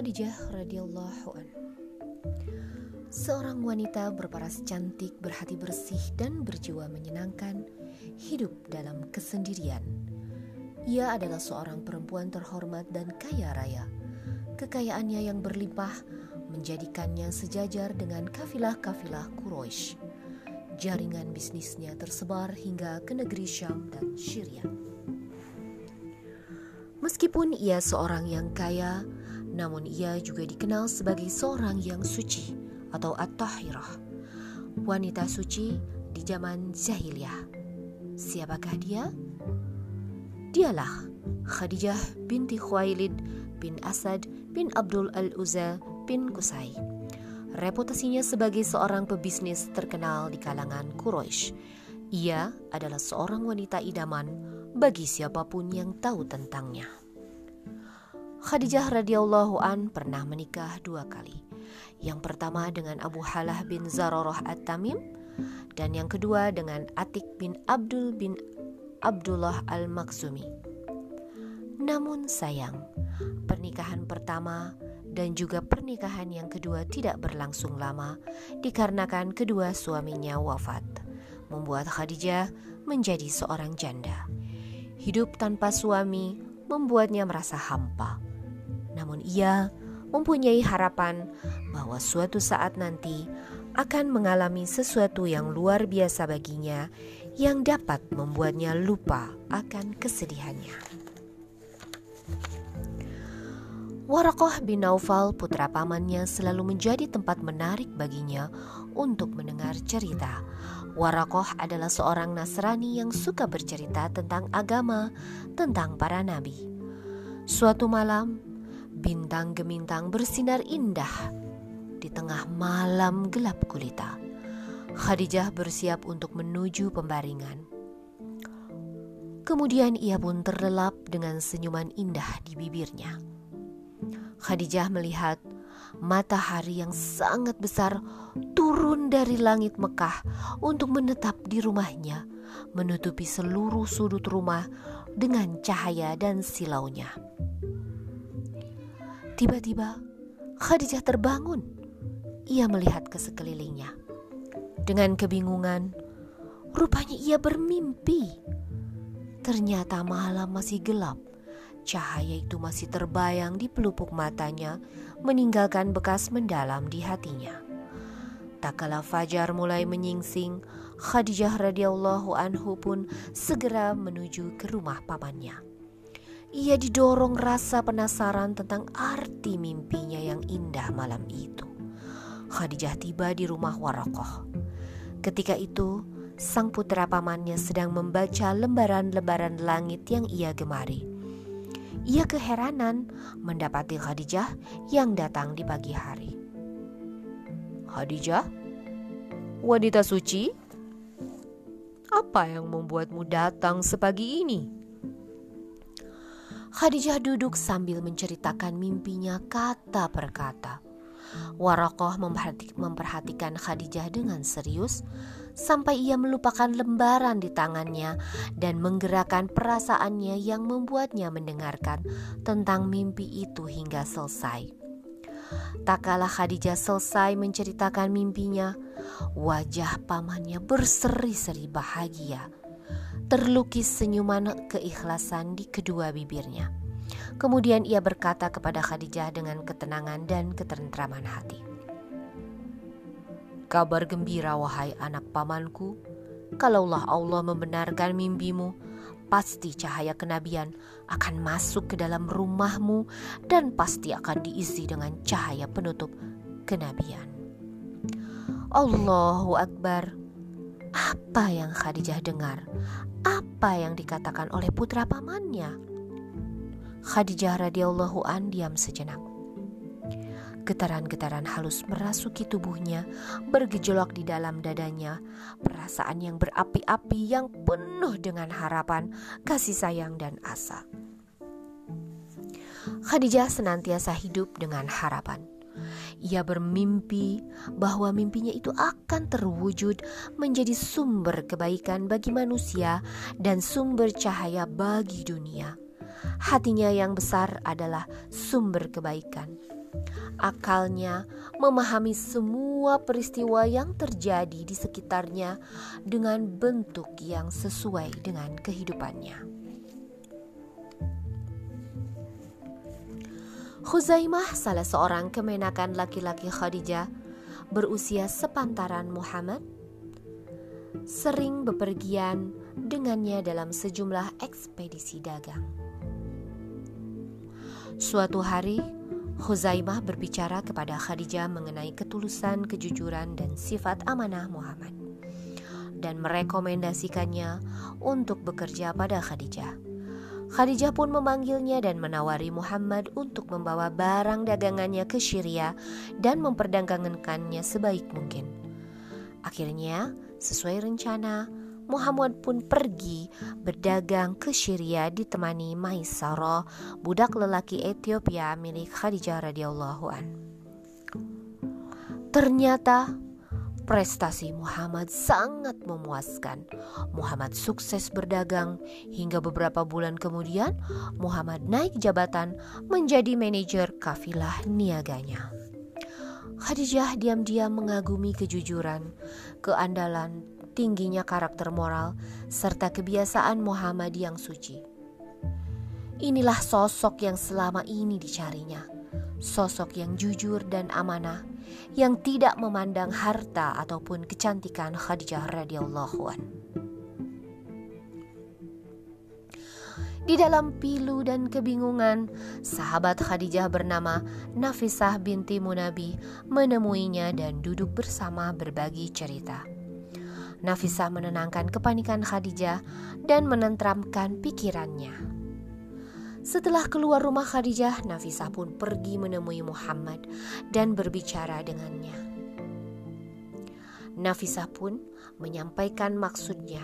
Khadijah radhiyallahu an. Seorang wanita berparas cantik, berhati bersih dan berjiwa menyenangkan, hidup dalam kesendirian. Ia adalah seorang perempuan terhormat dan kaya raya. Kekayaannya yang berlimpah menjadikannya sejajar dengan kafilah-kafilah Quraisy. Jaringan bisnisnya tersebar hingga ke negeri Syam dan Syria. Meskipun ia seorang yang kaya, namun ia juga dikenal sebagai seorang yang suci atau at-tahirah, wanita suci di zaman jahiliyah. Siapakah dia? Dialah Khadijah binti Khuwailid bin Asad bin Abdul Al-Uzza bin Kusai. Reputasinya sebagai seorang pebisnis terkenal di kalangan Quraisy. Ia adalah seorang wanita idaman bagi siapa pun yang tahu tentangnya. Khadijah radhiyallahu an pernah menikah dua kali. Yang pertama dengan Abu Halah bin Zararah At-Tamim dan yang kedua dengan Atik bin Abdul bin Abdullah Al-Maksumi. Namun sayang, pernikahan pertama dan juga pernikahan yang kedua tidak berlangsung lama dikarenakan kedua suaminya wafat, membuat Khadijah menjadi seorang janda. Hidup tanpa suami membuatnya merasa hampa. Namun ia mempunyai harapan bahwa suatu saat nanti akan mengalami sesuatu yang luar biasa baginya yang dapat membuatnya lupa akan kesedihannya. Warakoh bin Naufal putra pamannya selalu menjadi tempat menarik baginya untuk mendengar cerita Warakoh adalah seorang Nasrani yang suka bercerita tentang agama, tentang para nabi. Suatu malam, bintang gemintang bersinar indah di tengah malam gelap gulita. Khadijah bersiap untuk menuju pembaringan. Kemudian ia pun terlelap dengan senyuman indah di bibirnya. Khadijah melihat matahari yang sangat besar turun dari langit Mekah untuk menetap di rumahnya, menutupi seluruh sudut rumah dengan cahaya dan silaunya. Tiba-tiba Khadijah terbangun. Ia melihat ke sekelilingnya. Dengan kebingungan, rupanya ia bermimpi. Ternyata malam masih gelap Cahaya itu masih terbayang di pelupuk matanya, meninggalkan bekas mendalam di hatinya. Tak kala fajar mulai menyingsing, Khadijah radhiyallahu anhu pun segera menuju ke rumah pamannya. Ia didorong rasa penasaran tentang arti mimpinya yang indah malam itu. Khadijah tiba di rumah Warokoh. Ketika itu, sang putra pamannya sedang membaca lembaran-lembaran langit yang ia gemari. Ia keheranan mendapati Khadijah yang datang di pagi hari. Khadijah, wanita suci, apa yang membuatmu datang sepagi ini? Khadijah duduk sambil menceritakan mimpinya kata per kata. Warakoh memperhatikan Khadijah dengan serius sampai ia melupakan lembaran di tangannya dan menggerakkan perasaannya yang membuatnya mendengarkan tentang mimpi itu hingga selesai. Tak kalah Khadijah selesai menceritakan mimpinya, wajah pamannya berseri-seri bahagia. Terlukis senyuman keikhlasan di kedua bibirnya. Kemudian ia berkata kepada Khadijah dengan ketenangan dan ketentraman hati. Kabar gembira wahai anak pamanku, kalaulah Allah membenarkan mimpimu, pasti cahaya kenabian akan masuk ke dalam rumahmu dan pasti akan diisi dengan cahaya penutup kenabian. Allahu Akbar. Apa yang Khadijah dengar? Apa yang dikatakan oleh putra pamannya? Khadijah radhiyallahu an diam sejenak. Getaran-getaran halus merasuki tubuhnya, bergejolak di dalam dadanya. Perasaan yang berapi-api yang penuh dengan harapan, kasih sayang, dan asa. Khadijah senantiasa hidup dengan harapan. Ia bermimpi bahwa mimpinya itu akan terwujud menjadi sumber kebaikan bagi manusia dan sumber cahaya bagi dunia. Hatinya yang besar adalah sumber kebaikan Akalnya memahami semua peristiwa yang terjadi di sekitarnya dengan bentuk yang sesuai dengan kehidupannya. Khuzaimah, salah seorang kemenakan laki-laki Khadijah, berusia sepantaran Muhammad, sering bepergian dengannya dalam sejumlah ekspedisi dagang. Suatu hari, Khuzaimah berbicara kepada Khadijah mengenai ketulusan, kejujuran, dan sifat amanah Muhammad, dan merekomendasikannya untuk bekerja pada Khadijah. Khadijah pun memanggilnya dan menawari Muhammad untuk membawa barang dagangannya ke Syria dan memperdagangkannya sebaik mungkin. Akhirnya, sesuai rencana, Muhammad pun pergi berdagang ke Syria ditemani Maisarah, budak lelaki Ethiopia milik Khadijah radhiyallahu an. Ternyata Prestasi Muhammad sangat memuaskan. Muhammad sukses berdagang hingga beberapa bulan kemudian Muhammad naik jabatan menjadi manajer kafilah niaganya. Khadijah diam-diam mengagumi kejujuran, keandalan, tingginya karakter moral, serta kebiasaan Muhammad yang suci. Inilah sosok yang selama ini dicarinya, sosok yang jujur dan amanah, yang tidak memandang harta ataupun kecantikan Khadijah radhiyallahu an. Di dalam pilu dan kebingungan, sahabat Khadijah bernama Nafisah binti Munabi menemuinya dan duduk bersama berbagi cerita. Nafisah menenangkan kepanikan Khadijah dan menentramkan pikirannya. Setelah keluar rumah Khadijah, Nafisah pun pergi menemui Muhammad dan berbicara dengannya. Nafisah pun menyampaikan maksudnya.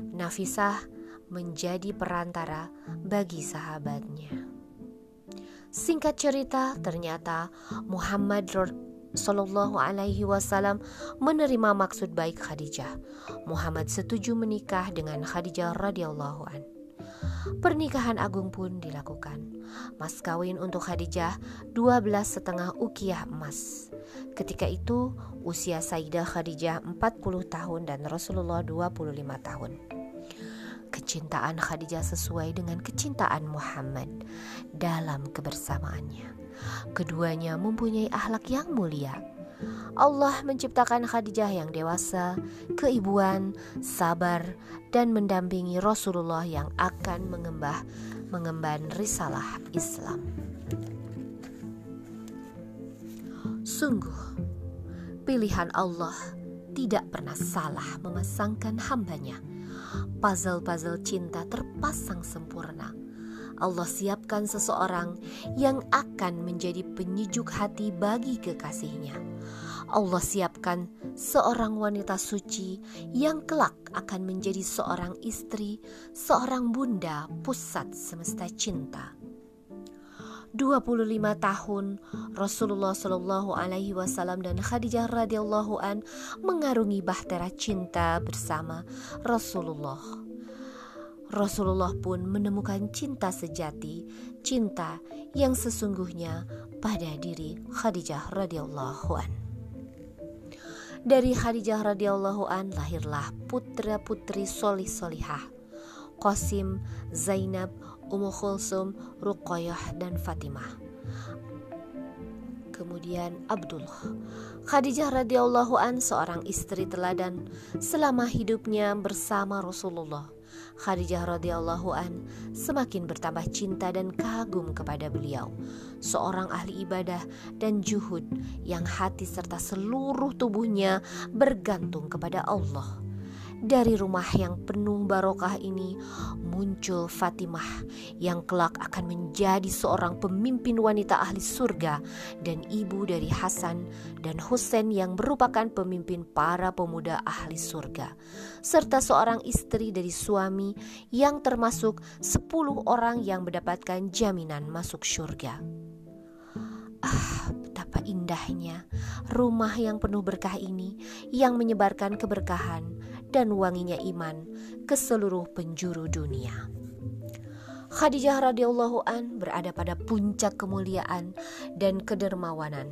Nafisah menjadi perantara bagi sahabatnya. Singkat cerita, ternyata Muhammad Sallallahu Alaihi Wasallam menerima maksud baik Khadijah. Muhammad setuju menikah dengan Khadijah radhiyallahu an. Pernikahan agung pun dilakukan. Mas kawin untuk Khadijah 12 setengah ukiah emas. Ketika itu usia Sayyidah Khadijah 40 tahun dan Rasulullah 25 tahun. Kecintaan Khadijah sesuai dengan kecintaan Muhammad dalam kebersamaannya. Keduanya mempunyai akhlak yang mulia Allah menciptakan Khadijah yang dewasa, keibuan, sabar, dan mendampingi Rasulullah yang akan mengembah mengemban risalah Islam. Sungguh, pilihan Allah tidak pernah salah memasangkan hambanya. Puzzle-puzzle cinta terpasang sempurna. Allah siapkan seseorang yang akan menjadi penyejuk hati bagi kekasihnya Allah siapkan seorang wanita suci yang kelak akan menjadi seorang istri, seorang bunda pusat semesta cinta. 25 tahun Rasulullah Shallallahu alaihi wasallam dan Khadijah radhiyallahu an mengarungi bahtera cinta bersama Rasulullah. Rasulullah pun menemukan cinta sejati, cinta yang sesungguhnya pada diri Khadijah radhiyallahu an. Dari Khadijah radhiyallahu an lahirlah putra putri solih solihah Qasim, Zainab, Ummu Khulsum, Ruqayyah dan Fatimah. Kemudian Abdullah. Khadijah radhiyallahu an seorang istri teladan selama hidupnya bersama Rasulullah. Khadijah radhiyallahu an semakin bertambah cinta dan kagum kepada beliau seorang ahli ibadah dan juhud yang hati serta seluruh tubuhnya bergantung kepada Allah. Dari rumah yang penuh barokah ini muncul Fatimah yang kelak akan menjadi seorang pemimpin wanita ahli surga dan ibu dari Hasan dan Husain yang merupakan pemimpin para pemuda ahli surga serta seorang istri dari suami yang termasuk 10 orang yang mendapatkan jaminan masuk surga. Ah, betapa indahnya rumah yang penuh berkah ini yang menyebarkan keberkahan dan wanginya iman ke seluruh penjuru dunia. Khadijah radhiyallahu an berada pada puncak kemuliaan dan kedermawanan.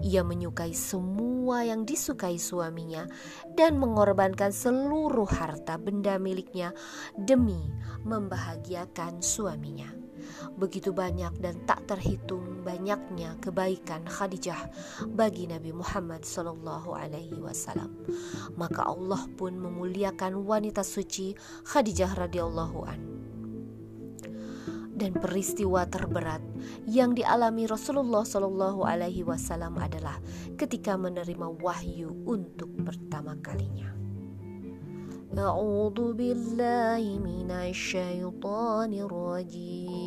Ia menyukai semua yang disukai suaminya dan mengorbankan seluruh harta benda miliknya demi membahagiakan suaminya. Begitu banyak dan tak terhitung banyaknya kebaikan Khadijah bagi Nabi Muhammad Sallallahu Alaihi Wasallam. Maka Allah pun memuliakan wanita suci Khadijah radhiyallahu an dan peristiwa terberat yang dialami Rasulullah Shallallahu Alaihi Wasallam adalah ketika menerima wahyu untuk pertama kalinya. أعوذ بالله من الشيطان الرجيم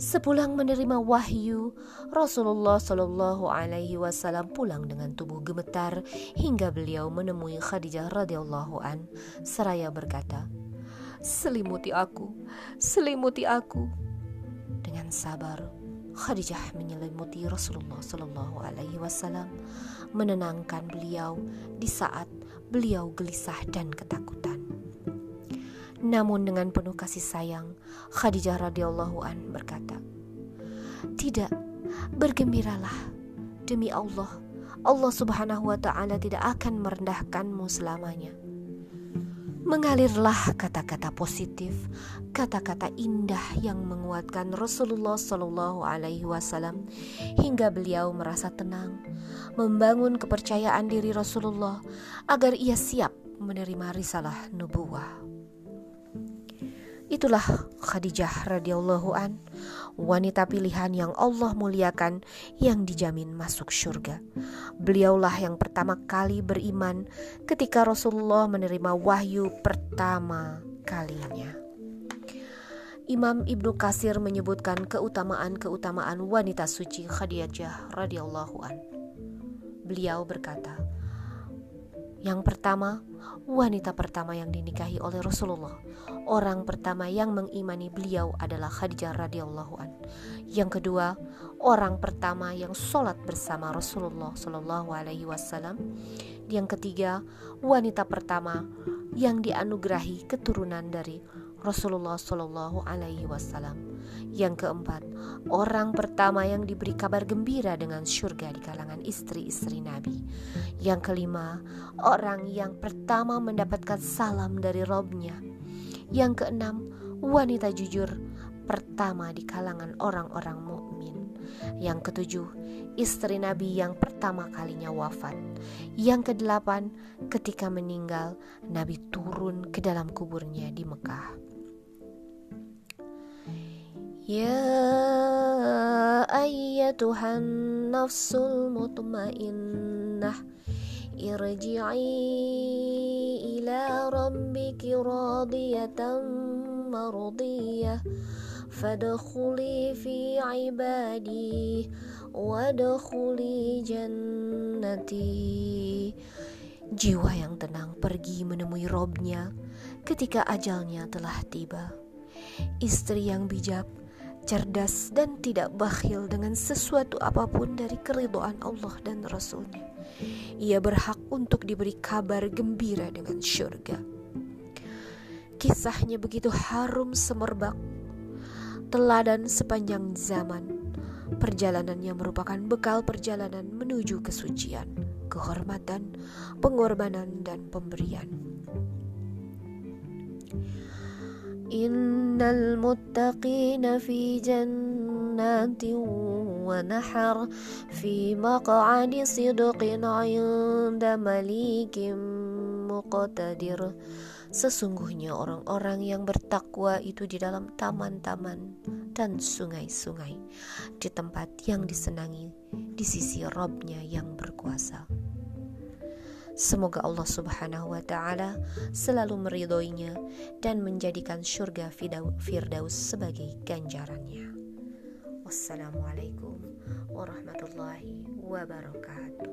Sepulang menerima wahyu, Rasulullah Shallallahu Alaihi Wasallam pulang dengan tubuh gemetar hingga beliau menemui Khadijah radhiyallahu an seraya berkata, "Selimuti aku, selimuti aku." Dengan sabar, Khadijah menyelimuti Rasulullah Shallallahu Alaihi Wasallam, menenangkan beliau di saat beliau gelisah dan ketakutan. Namun dengan penuh kasih sayang, Khadijah radhiyallahu an berkata, "Tidak, bergembiralah demi Allah. Allah Subhanahu wa taala tidak akan merendahkanmu selamanya." Mengalirlah kata-kata positif, kata-kata indah yang menguatkan Rasulullah Shallallahu Alaihi Wasallam hingga beliau merasa tenang, membangun kepercayaan diri Rasulullah agar ia siap menerima risalah nubuah. Itulah Khadijah radhiyallahu an, wanita pilihan yang Allah muliakan yang dijamin masuk surga. Beliaulah yang pertama kali beriman ketika Rasulullah menerima wahyu pertama kalinya. Imam Ibnu Kasir menyebutkan keutamaan-keutamaan wanita suci Khadijah radhiyallahu an. Beliau berkata, yang pertama, wanita pertama yang dinikahi oleh Rasulullah. Orang pertama yang mengimani beliau adalah Khadijah radhiyallahu an. Yang kedua, orang pertama yang sholat bersama Rasulullah Shallallahu alaihi wasallam. Yang ketiga, wanita pertama yang dianugerahi keturunan dari Rasulullah Shallallahu Alaihi Wasallam. Yang keempat, orang pertama yang diberi kabar gembira dengan surga di kalangan istri-istri Nabi. Yang kelima, orang yang pertama mendapatkan salam dari Robnya. Yang keenam, wanita jujur pertama di kalangan orang-orang mukmin. Yang ketujuh, istri Nabi yang pertama kalinya wafat. Yang kedelapan, ketika meninggal, Nabi turun ke dalam kuburnya di Mekah. يا أيتها النفس المطمئنة ارجعي إلى ربك راضية مرضية فادخلي في عبادي وادخلي جنتي Jiwa yang tenang pergi menemui robnya ketika ajalnya telah tiba. Istri yang bijak cerdas dan tidak bakhil dengan sesuatu apa pun dari keridoan Allah dan Rasulnya. Ia berhak untuk diberi kabar gembira dengan syurga. Kisahnya begitu harum semerbak, teladan sepanjang zaman. Perjalanannya merupakan bekal perjalanan menuju kesucian, kehormatan, pengorbanan, dan pemberian. Innal muttaqina fi jannatin wa nahar fi maq'adi sidqin 'inda. Sesungguhnya orang-orang yang bertakwa itu di dalam taman-taman dan sungai-sungai, di tempat yang disenangi, di sisi Robnya yang berkuasa. Semoga Allah Subhanahu wa taala selalu meridhoinya dan menjadikan surga Firdaus sebagai ganjarannya. Wassalamualaikum warahmatullahi wabarakatuh.